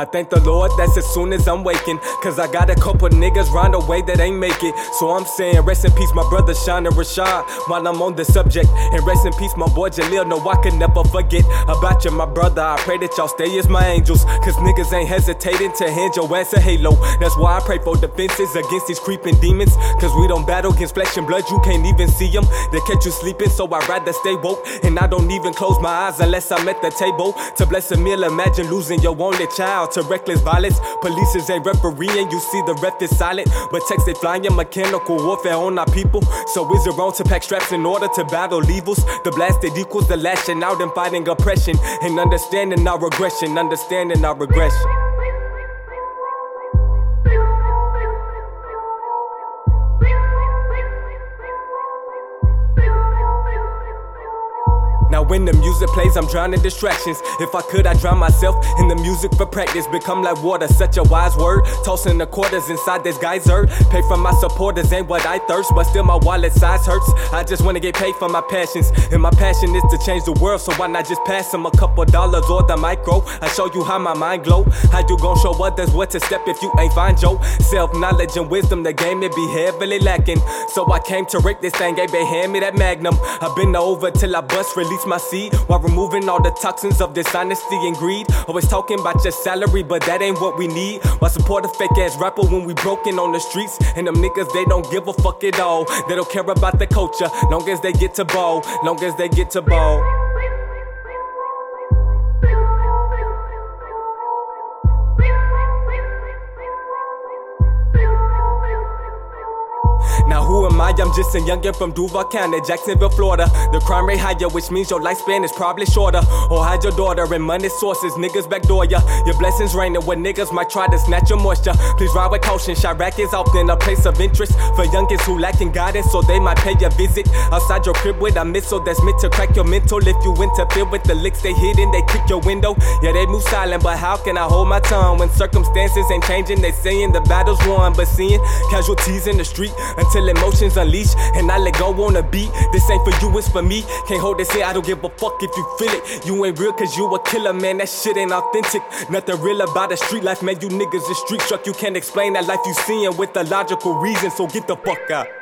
I thank the Lord that's as soon as I'm waking. Cause I got a couple niggas round the way that ain't make it. So I'm saying, rest in peace, my brother Sean and Rashad. While I'm on the subject, and rest in peace, my boy Jaleel. No, I can never forget about you, my brother. I pray that y'all stay as my angels. Cause niggas ain't hesitating to hand your ass a halo. That's why I pray for defenses against these creeping demons. Cause we don't battle against flesh and blood, you can't even see them. They catch you sleeping, so I'd rather stay woke. And I don't even close my eyes unless I'm at the table. To bless a meal, imagine losing your only child to reckless violence. Police ain't refereeing, you see the ref is silent. But text they flying mechanical warfare on our people. So is it wrong to pack straps in order to battle evils? The blasted equals the lashing out and fighting oppression. And understanding our regression, understanding our regression. When the music plays, I'm drowning distractions. If I could, I'd drown myself in the music for practice. Become like water, such a wise word. Tossing the quarters inside this geyser. Pay for my supporters ain't what I thirst, but still my wallet size hurts. I just wanna get paid for my passions, and my passion is to change the world. So why not just pass them a couple dollars or the micro? I show you how my mind glow. How you gon' show others what to step if you ain't find Joe? Self knowledge and wisdom, the game it be heavily lacking. So I came to rake this thing, baby, hand me that magnum. I've been over till I bust, release my seed while removing all the toxins of dishonesty and greed. Always talking about your salary, but that ain't what we need. Why support a fake ass rapper when we broken on the streets? And them niggas, they don't give a fuck at all. They don't care about the culture, long as they get to ball, long as they get to ball. Now who am I? I'm just a youngin' from Duval County, Jacksonville, Florida. The crime rate higher, which means your lifespan is probably shorter. Or hide your daughter and money sources, niggas backdoor ya. Your blessings raining where niggas might try to snatch your moisture. Please ride with caution. Chiraq is often a place of interest for youngins who lacking guidance, so they might pay a visit. Outside your crib with a missile that's meant to crack your mental. If you interfere with the licks they and they kick your window. Yeah, they move silent, but how can I hold my tongue when circumstances ain't changing? They saying the battle's won, but seeing casualties in the street until till emotions unleash and I let go on a beat. This ain't for you, it's for me. Can't hold this here, I don't give a fuck if you feel it. You ain't real cause you a killer, man. That shit ain't authentic. Nothing real about the street life, man. You niggas is street struck. You can't explain that life you seeing with a logical reason, so get the fuck out.